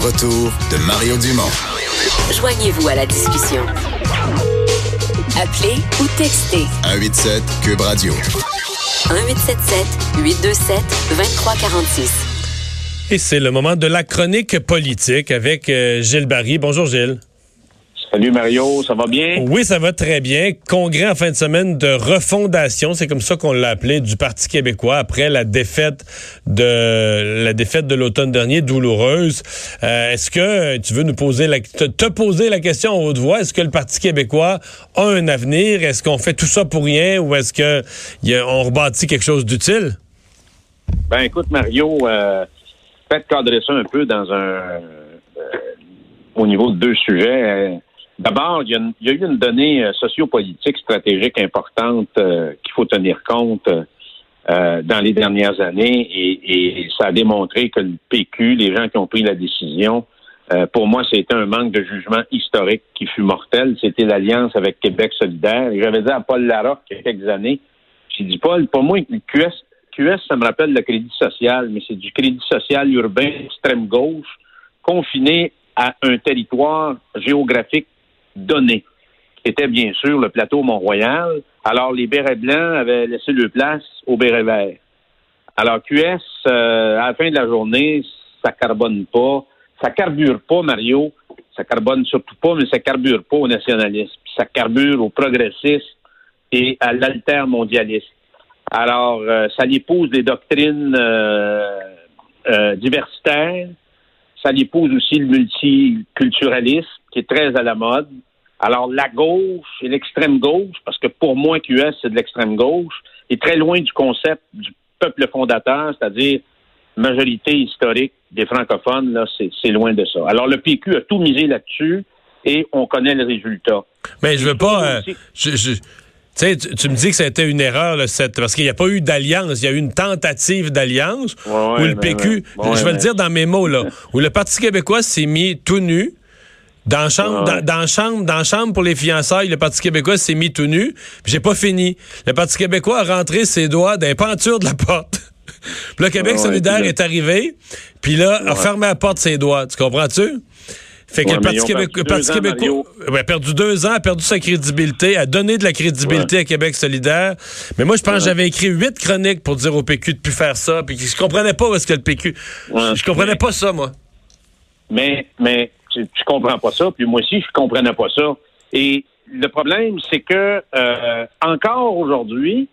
Retour de Mario Dumont. Joignez-vous à la discussion. Appelez ou textez 187 Cube Radio. 1877 827 2346. Et c'est le moment de la chronique politique avec euh, Gilles Barry. Bonjour Gilles. Salut Mario, ça va bien? Oui, ça va très bien. Congrès en fin de semaine de refondation, c'est comme ça qu'on l'a appelé, du Parti québécois après la défaite de la défaite de l'automne dernier, douloureuse. Euh, est-ce que tu veux nous poser la te, te poser la question en haute voix? Est-ce que le Parti québécois a un avenir? Est-ce qu'on fait tout ça pour rien ou est-ce que y a, on rebâtit quelque chose d'utile? Ben écoute Mario, euh, peut-être cadrer ça un peu dans un euh, au niveau de deux sujets. Euh, D'abord, il y, a une- il y a eu une donnée euh, sociopolitique stratégique importante euh, qu'il faut tenir compte euh, dans les dernières années et, et ça a démontré que le PQ, les gens qui ont pris la décision, euh, pour moi, c'était un manque de jugement historique qui fut mortel. C'était l'alliance avec Québec solidaire. Et j'avais dit à Paul Larocque il y a quelques années, j'ai dit, Paul, pour moi, QS, QS, ça me rappelle le crédit social, mais c'est du crédit social urbain extrême gauche, confiné à un territoire géographique donné, qui était bien sûr le plateau Mont-Royal. Alors, les bérets blancs avaient laissé leur place aux bérets verts. Alors, QS, euh, à la fin de la journée, ça carbone pas. Ça carbure pas, Mario. Ça carbone surtout pas, mais ça carbure pas au nationalisme. Ça carbure au progressisme et à l'altermondialisme. Alors, euh, ça l'épouse des doctrines euh, diversitaires. Ça l'épouse aussi le multiculturalisme, qui est très à la mode. Alors, la gauche et l'extrême gauche, parce que pour moi, QS, c'est de l'extrême gauche, est très loin du concept du peuple fondateur, c'est-à-dire majorité historique des francophones, là, c'est loin de ça. Alors, le PQ a tout misé là-dessus et on connaît le résultat. Mais je veux pas. euh, je, je- tu sais, tu, tu me dis que ça a été une erreur, là, cette, parce qu'il n'y a pas eu d'alliance. Il y a eu une tentative d'alliance Ouais, ouais, où le PQ, ouais. Je vais le dire dans mes mots, là, où le Parti québécois s'est mis tout nu. Dans la chambre, dans, chambre, dans chambre pour les fiançailles, le Parti québécois s'est mis tout nu. J'ai pas fini. Le Parti québécois a rentré ses doigts dans les pentures de la porte. puis le Québec Ouais, solidaire là- est arrivé. Puis là, a fermé la porte ses doigts. Tu comprends-tu? Fait que Ouais, le Parti, Parti ans, québécois a perdu deux ans, a perdu sa crédibilité, a donné de la crédibilité à Québec solidaire. Mais moi, je pense que j'avais écrit huit chroniques pour dire au PQ de plus faire ça. Puis je comprenais pas où est-ce que le PQ... Je comprenais pas ça, moi. Mais, mais tu, comprends pas ça, puis moi aussi, je comprenais pas ça. Et le problème, c'est que euh, encore aujourd'hui,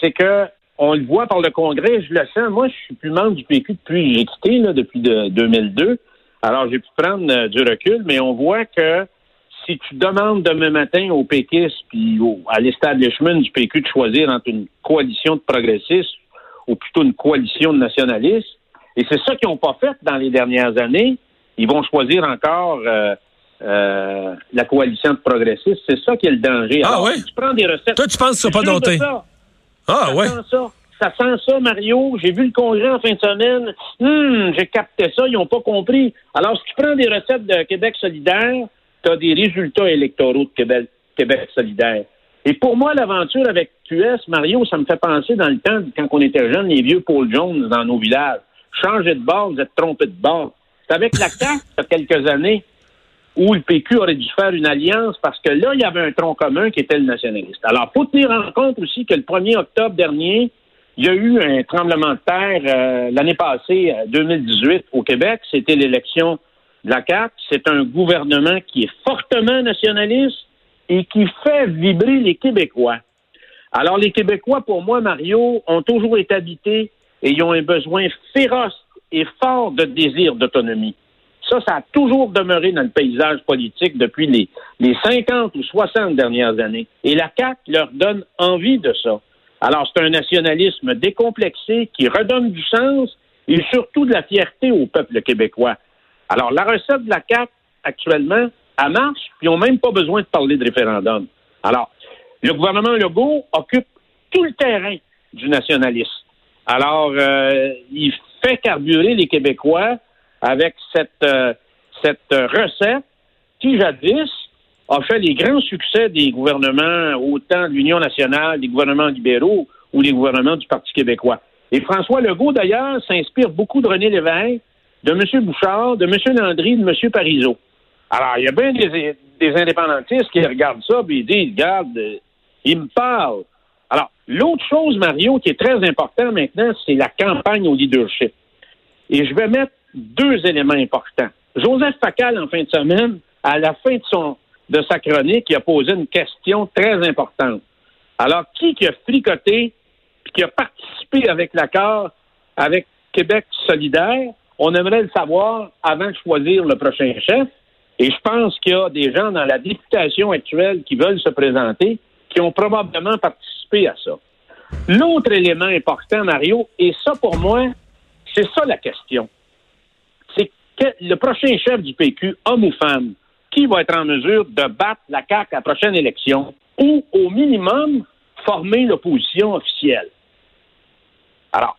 c'est que on le voit par le Congrès, je le sens. Moi, je suis plus membre du PQ depuis j'ai quitté là, depuis de, 2002. Alors, j'ai pu prendre euh, du recul, mais on voit que si tu demandes demain matin aux péquistes puis à l'establishment du PQ de choisir entre une coalition de progressistes ou plutôt une coalition de nationalistes, et c'est ça qu'ils n'ont pas fait dans les dernières années, ils vont choisir encore euh, euh, la coalition de progressistes. C'est ça qui est le danger. Ah Alors, si tu prends des recettes. Toi, tu penses qu'ils sont pas ça. Ah, Ça ouais. sent ça. Ça sent ça, Mario. J'ai vu le congrès en fin de semaine. Hum, j'ai capté ça. Ils n'ont pas compris. Alors, si tu prends des recettes de Québec solidaire, tu as des résultats électoraux de Québec, Québec solidaire. Et pour moi, l'aventure avec QS, Mario, ça me fait penser dans le temps, quand on était jeunes, les vieux Paul Jones dans nos villages. Changez de bord, vous êtes trompé de bord. C'est avec la CAQ, il y a quelques années, où le PQ aurait dû faire une alliance parce que là, il y avait un tronc commun qui était le nationaliste. Alors, faut tenir en compte aussi que le 1er octobre dernier, il y a eu un tremblement de terre euh, l'année passée, euh, 2018, au Québec. C'était l'élection de la CAQ. C'est un gouvernement qui est fortement nationaliste et qui fait vibrer les Québécois. Alors, les Québécois, pour moi, Mario, ont toujours été habités et ils ont un besoin féroce et fort de désir d'autonomie. Ça, ça a toujours demeuré dans le paysage politique depuis les, les 50 ou 60 dernières années. Et la CAQ leur donne envie de ça. Alors, c'est un nationalisme décomplexé qui redonne du sens et surtout de la fierté au peuple québécois. Alors, la recette de la CAQ, actuellement, elle marche, puis ils n'ont même pas besoin de parler de référendum. Alors, le gouvernement Legault occupe tout le terrain du nationalisme. Alors, euh, il fait carburer les Québécois avec cette, euh, cette recette qui, jadis, a fait les grands succès des gouvernements, autant de l'Union nationale, des gouvernements libéraux ou des gouvernements du Parti québécois. Et François Legault, d'ailleurs, s'inspire beaucoup de René Lévesque, de M. Bouchard, de M. Landry, de M. Parizeau. Alors, il y a bien des, des indépendantistes qui regardent ça et ils disent, regarde, euh, ils me parlent. L'autre chose, Mario, qui est très important maintenant, c'est la campagne au leadership. Et je vais mettre deux éléments importants. Joseph Facal, en fin de semaine, à la fin de sa chronique, il a posé une question très importante. Alors, qui qui a fricoté qui a participé avec l'accord avec Québec solidaire? On aimerait le savoir avant de choisir le prochain chef. Et je pense qu'il y a des gens dans la députation actuelle qui veulent se présenter qui ont probablement participé à ça. L'autre élément important, Mario, et ça pour moi, c'est ça la question. C'est que le prochain chef du PQ, homme ou femme, qui va être en mesure de battre la CAQ à la prochaine élection ou, au minimum, former l'opposition officielle? Alors,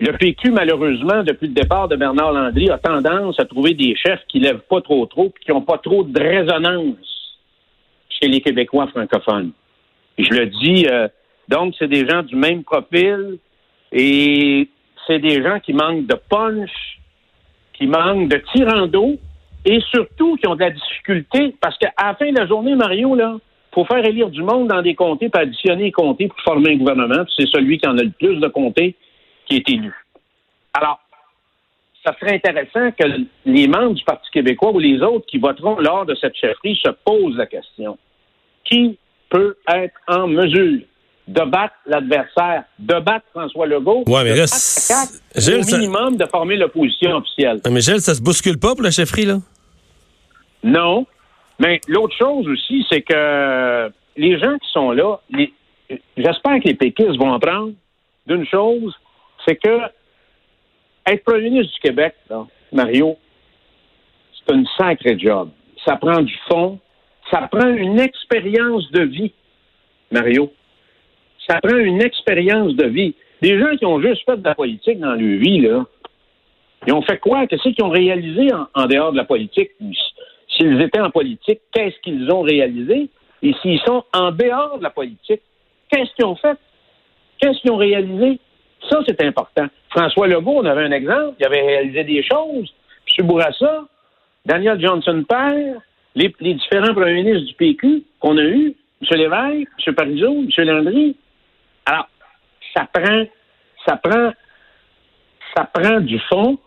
le PQ, malheureusement, depuis le départ de Bernard Landry, a tendance à trouver des chefs qui lèvent pas trop trop et qui n'ont pas trop de résonance chez les Québécois francophones. Je le dis, euh, donc, c'est des gens du même profil et c'est des gens qui manquent de punch, qui manquent de tirant et surtout qui ont de la difficulté parce qu'à la fin de la journée, Mario, là, faut faire élire du monde dans des comtés, puis additionner les comtés pour former un gouvernement. C'est celui qui en a le plus de comtés qui est élu. Alors, ça serait intéressant que les membres du Parti québécois ou les autres qui voteront lors de cette chefferie se posent la question. Qui peut être en mesure de battre l'adversaire, de battre François Legault, Ouais, mais de là, battre Gilles, au ça- minimum de former l'opposition officielle. Mais Gilles, ça se bouscule pas pour la chefferie, là? Non. Mais l'autre chose aussi, c'est que les gens qui sont là, les- j'espère que les péquistes vont apprendre d'une chose, c'est que être premier ministre du Québec, là, Mario, c'est une sacrée job. Ça prend du fond, ça prend une expérience de vie, Mario. Ça prend une expérience de vie. Des gens qui ont juste fait de la politique dans leur vie, là, ils ont fait quoi? Qu'est-ce qu'ils ont réalisé en, dehors de la politique? S'ils étaient en politique, qu'est-ce qu'ils ont réalisé? Et s'ils sont en dehors de la politique, qu'est-ce qu'ils ont fait? Qu'est-ce qu'ils ont réalisé? Ça, c'est important. François Legault, on avait un exemple. Il avait réalisé des choses. M. Bourassa, Daniel Johnson père, les, les différents premiers ministres du PQ qu'on a eus, M. Lévesque, M. Parizeau, M. Landry. Alors, ça prend, ça prend, ça prend du fond,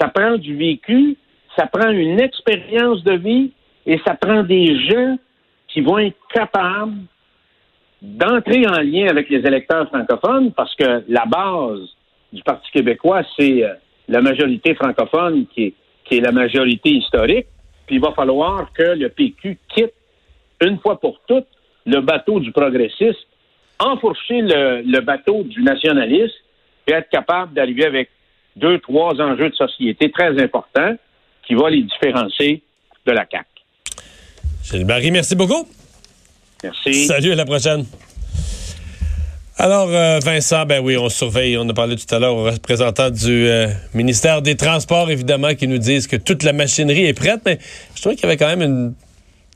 ça prend du vécu, ça prend une expérience de vie et ça prend des gens qui vont être capables d'entrer en lien avec les électeurs francophones parce que la base du Parti québécois, c'est euh, la majorité francophone qui est, qui est la majorité historique. Puis il va falloir que le PQ quitte une fois pour toutes le bateau du progressisme, enfourcher le, le bateau du nationalisme et être capable d'arriver avec deux, trois enjeux de société très importants qui vont les différencier de la CAQ. Gilles Barry, merci beaucoup. Merci. Salut, à la prochaine. Alors, euh, Vincent, ben oui, on surveille. On a parlé tout à l'heure aux représentants du euh, ministère des Transports, évidemment, qui nous disent que toute la machinerie est prête, mais je trouvais qu'il y avait quand même un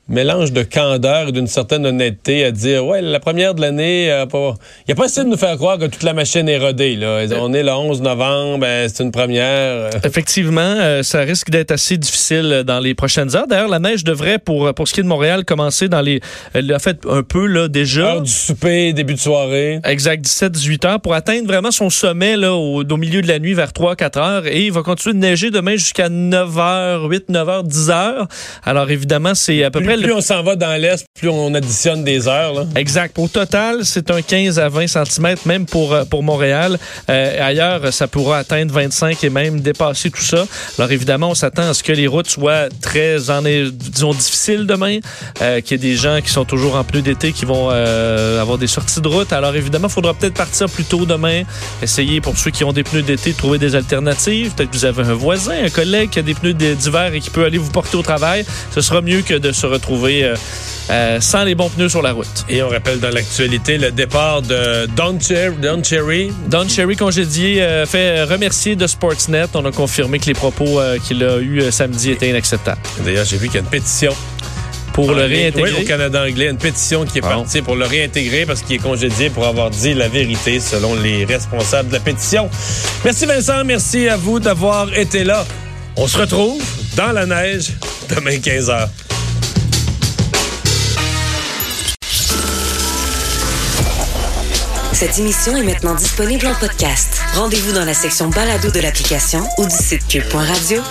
mélange de candeur et d'une certaine honnêteté à dire, ouais, la première de l'année, euh, pas- il n'y a pas essayé de nous faire croire que toute la machine est rodée. Là. On est le 11 novembre, ben, c'est une première. euh. Effectivement, euh, ça risque d'être assez difficile euh, dans les prochaines heures. D'ailleurs, la neige devrait, pour, pour ce qui est de Montréal, commencer dans les... Elle l'a fait un peu là déjà. Heure du souper, début de soirée. Exact, 17-18 heures pour atteindre vraiment son sommet là, au, au milieu de la nuit vers 3-4 heures. Et il va continuer de neiger demain jusqu'à 9 h 8, 9 h 10 heures. Alors évidemment, c'est à peu près Plus le- on s'en va dans l'Est, plus on additionne des heures. Là. Exact. Au total, c'est un 15 à 20 cm, même pour, euh, pour Montréal. Euh, ailleurs, ça pourra atteindre 25 et même dépasser tout ça. Alors évidemment, on s'attend à ce que les routes soient très, en, disons, difficiles demain, euh, qu'il y ait des gens qui sont toujours en pneus d'été qui vont euh, avoir des sorties de route. Alors évidemment, il faudra peut-être partir plus tôt demain, essayer pour ceux qui ont des pneus d'été de trouver des alternatives. Peut-être que vous avez un voisin, un collègue qui a des pneus d'hi- d'hiver et qui peut aller vous porter au travail. Ce sera mieux que de se retrouver euh, euh, sans les bons pneus sur la route. Et on rappelle dans l'actualité le départ de Don, Cher- Don Cherry. Don Cherry, congédié, euh, fait remercier de Sportsnet. On a confirmé que les propos euh, qu'il a eus samedi étaient inacceptables. D'ailleurs, j'ai vu qu'il y a une pétition. Pour le En réintégrer. oui, au Canada anglais, une pétition qui est partie pour le réintégrer parce qu'il est congédié pour avoir dit la vérité selon les responsables de la pétition. Merci Vincent, merci à vous d'avoir été là. On se retrouve dans la neige demain 15h. Cette émission est maintenant disponible en podcast. Rendez-vous dans la section balado de l'application ou du site cube.radio